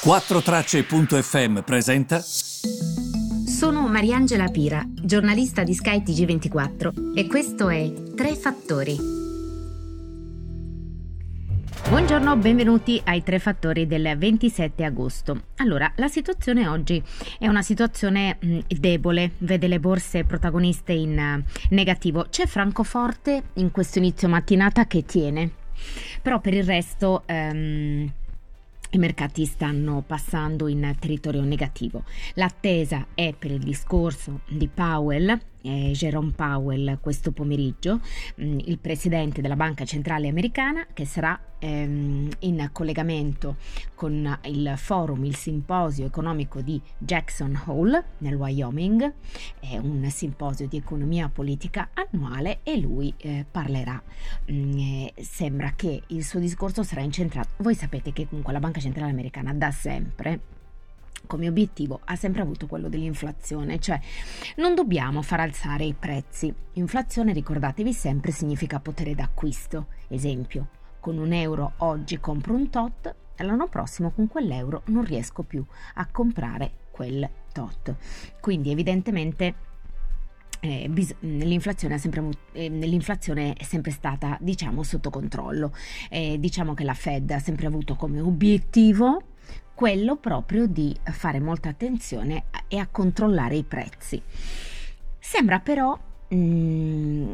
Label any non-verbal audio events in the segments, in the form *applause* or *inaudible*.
4Tracce.fm presenta. Sono Mariangela Pira, giornalista di Sky TG24 e questo è Tre Fattori. Buongiorno, benvenuti ai Tre Fattori del 27 agosto. Allora, la situazione oggi è una situazione mh, debole, vede le borse protagoniste in uh, negativo. C'è Francoforte in questo inizio mattinata che tiene, però per il resto... Um, i mercati stanno passando in territorio negativo. L'attesa è per il discorso di Powell eh, Jerome Powell questo pomeriggio, mh, mm, il presidente della Banca Centrale Americana, che sarà ehm, in collegamento con il forum, il simposio economico di Jackson Hole nel Wyoming. È un simposio di economia politica annuale e lui eh, parlerà. Mm, eh, sembra che il suo discorso sarà incentrato. Voi sapete che comunque la Banca Centrale Americana da sempre come obiettivo ha sempre avuto quello dell'inflazione, cioè non dobbiamo far alzare i prezzi. Inflazione, ricordatevi sempre, significa potere d'acquisto. Esempio, con un euro oggi compro un tot l'anno prossimo con quell'euro non riesco più a comprare quel tot. Quindi evidentemente eh, bis- l'inflazione, è sempre, eh, l'inflazione è sempre stata diciamo sotto controllo. Eh, diciamo che la Fed ha sempre avuto come obiettivo quello proprio di fare molta attenzione e a controllare i prezzi. Sembra però, mh, mm,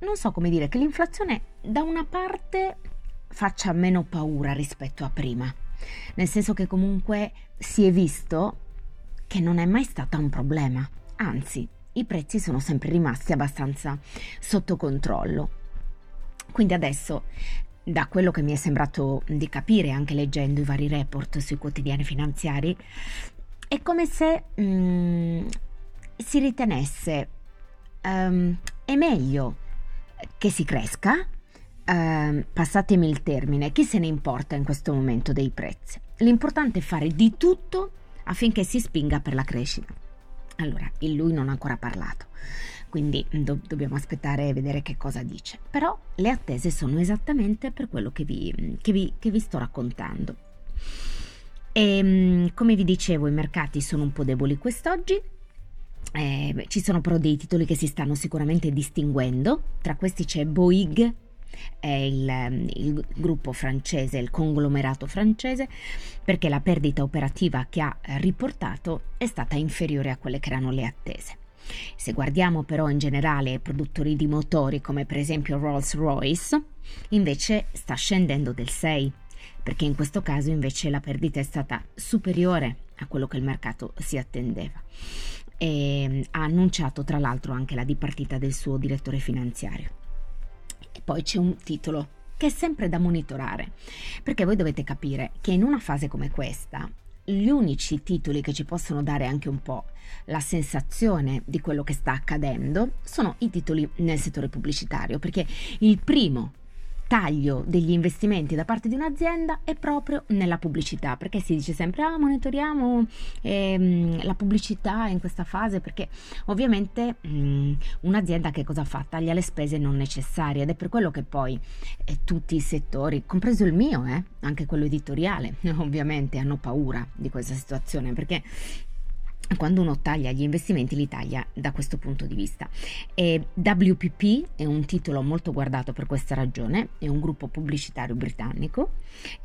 non so come dire, che l'inflazione da una parte faccia meno paura rispetto a prima, nel senso che comunque si è visto che non è mai stata un problema, anzi i prezzi sono sempre rimasti abbastanza sotto controllo. Quindi adesso da quello che mi è sembrato di capire anche leggendo i vari report sui quotidiani finanziari, è come se mm, si ritenesse um, è meglio che si cresca, uh, passatemi il termine, chi se ne importa in questo momento dei prezzi? L'importante è fare di tutto affinché si spinga per la crescita. Allora, il lui non ha ancora parlato quindi do- dobbiamo aspettare e vedere che cosa dice. Però le attese sono esattamente per quello che vi, che vi, che vi sto raccontando. E ehm, come vi dicevo, i mercati sono un po' deboli quest'oggi. Eh, ci sono però dei titoli che si stanno sicuramente distinguendo. Tra questi c'è Boeing, è il, il, gruppo francese, il conglomerato francese, perché la perdita operativa che ha riportato è stata inferiore a quelle che erano le attese. Se guardiamo però in generale produttori di motori come per esempio Rolls-Royce, invece sta scendendo del 6, perché in questo caso invece la perdita è stata superiore a quello che il mercato si attendeva. E mm, ha annunciato tra l'altro anche la dipartita del suo direttore finanziario. E poi c'è un titolo che è sempre da monitorare, perché voi dovete capire che in una fase come questa gli unici titoli che ci possono dare anche un po' la sensazione di quello che sta accadendo sono i titoli nel settore pubblicitario, perché il primo taglio degli investimenti da parte di un'azienda è proprio nella pubblicità, perché si dice sempre ah monitoriamo ehm, la pubblicità in questa fase, perché ovviamente mh, mm, un'azienda che cosa fa? Taglia le spese non necessarie ed è per quello che poi eh, tutti i settori, compreso il mio, eh, anche quello editoriale, *laughs* ovviamente hanno paura di questa situazione, perché quando uno taglia gli investimenti li taglia da questo punto di vista. E WPP è un titolo molto guardato per questa ragione, è un gruppo pubblicitario britannico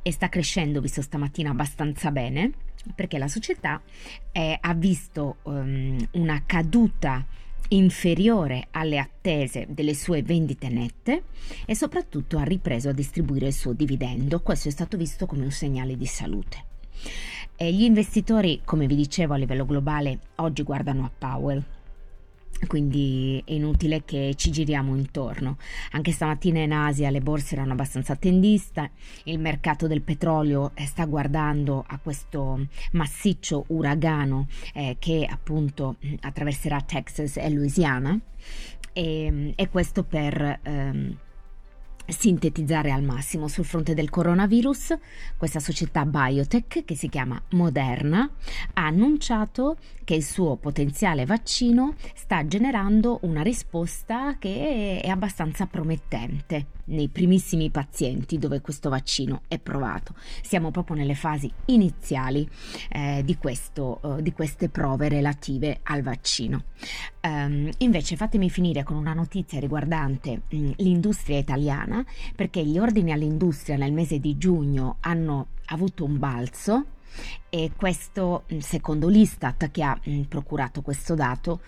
e sta crescendo, visto stamattina, abbastanza bene perché la società è, ha visto um, una caduta inferiore alle attese delle sue vendite nette e soprattutto ha ripreso a distribuire il suo dividendo. Questo è stato visto come un segnale di salute. E gli investitori, come vi dicevo a livello globale, oggi guardano a Powell. Quindi è inutile che ci giriamo intorno. Anche stamattina in Asia le borse erano abbastanza attendiste, il mercato del petrolio eh, sta guardando a questo massiccio uragano eh, che appunto attraverserà Texas e Louisiana e, e questo per... Ehm, sintetizzare al massimo sul fronte del coronavirus, questa società biotech che si chiama Moderna ha annunciato che il suo potenziale vaccino sta generando una risposta che è abbastanza promettente nei primissimi pazienti dove questo vaccino è provato. Siamo proprio nelle fasi iniziali eh, di, questo, eh, di, queste prove relative al vaccino. Um, invece fatemi finire con una notizia riguardante mh, mm, l'industria italiana, perché gli ordini all'industria nel mese di giugno hanno avuto un balzo e questo mm, secondo l'Istat che ha mh, procurato questo dato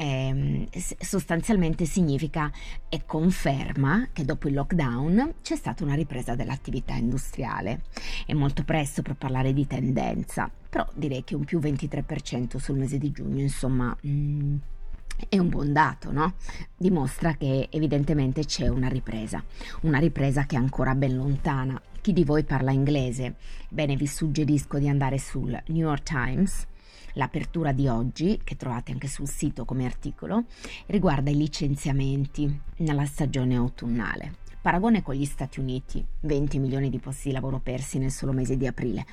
eh, sostanzialmente significa e conferma che dopo il lockdown c'è stata una ripresa dell'attività industriale. È molto presto per parlare di tendenza, però direi che un più 23% sul mese di giugno, insomma... Mh, mm, è un buon dato, no? Dimostra che evidentemente c'è una ripresa, una ripresa che è ancora ben lontana. Chi di voi parla inglese? Bene, vi suggerisco di andare sul New York Times L'apertura di oggi, che trovate anche sul sito come articolo, riguarda i licenziamenti nella stagione autunnale. Paragone con gli Stati Uniti, 20 milioni di posti di lavoro persi nel solo mese di aprile,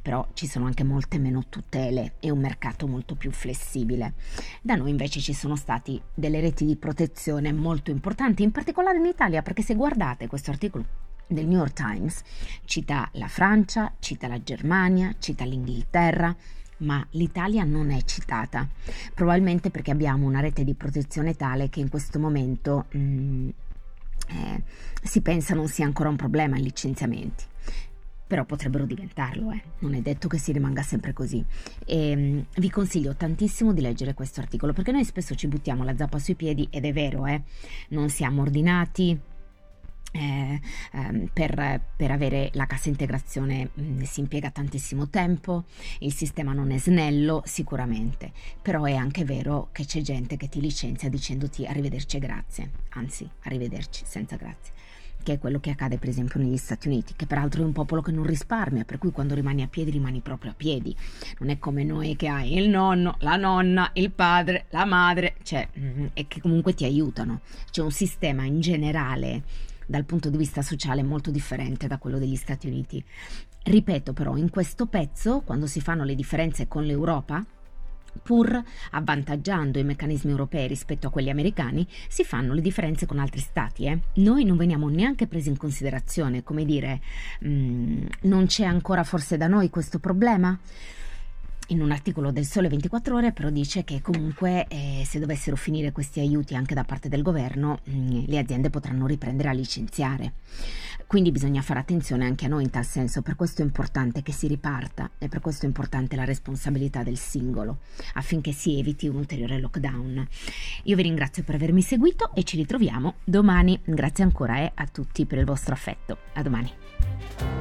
però ci sono anche molte meno tutele e un mercato molto più flessibile. Da noi invece ci sono stati delle reti di protezione molto importanti, in particolare in Italia, perché se guardate questo articolo del New York Times, cita la Francia, cita la Germania, cita l'Inghilterra, ma l'Italia non è citata, probabilmente perché abbiamo una rete di protezione tale che in questo momento mh, mm, eh, si pensa non sia ancora un problema i licenziamenti. Però potrebbero diventarlo, eh. non è detto che si rimanga sempre così. E, mh, vi consiglio tantissimo di leggere questo articolo perché noi spesso ci buttiamo la zappa sui piedi ed è vero, eh. non siamo ordinati, eh, ehm, per, per, avere la cassa integrazione si impiega tantissimo tempo, il sistema non è snello sicuramente, però è anche vero che c'è gente che ti licenzia dicendoti arrivederci e grazie, anzi arrivederci senza grazie che è quello che accade per esempio negli Stati Uniti, che peraltro è un popolo che non risparmia, per cui quando rimani a piedi rimani proprio a piedi. Non è come noi che hai il nonno, la nonna, il padre, la madre, cioè, e che comunque ti aiutano. C'è un sistema in generale dal punto di vista sociale molto differente da quello degli Stati Uniti. Ripeto però, in questo pezzo, quando si fanno le differenze con l'Europa, pur avvantaggiando i meccanismi europei rispetto a quelli americani, si fanno le differenze con altri stati. Eh? Noi non veniamo neanche presi in considerazione, come dire, mh, mm, non c'è ancora forse da noi questo problema? In un articolo del Sole 24 Ore però dice che comunque eh, se dovessero finire questi aiuti anche da parte del governo mh, mm, le aziende potranno riprendere a licenziare. Quindi bisogna fare attenzione anche a noi in tal senso, per questo è importante che si riparta e per questo è importante la responsabilità del singolo affinché si eviti un ulteriore lockdown. Io vi ringrazio per avermi seguito e ci ritroviamo domani. Grazie ancora eh, a tutti per il vostro affetto. A domani.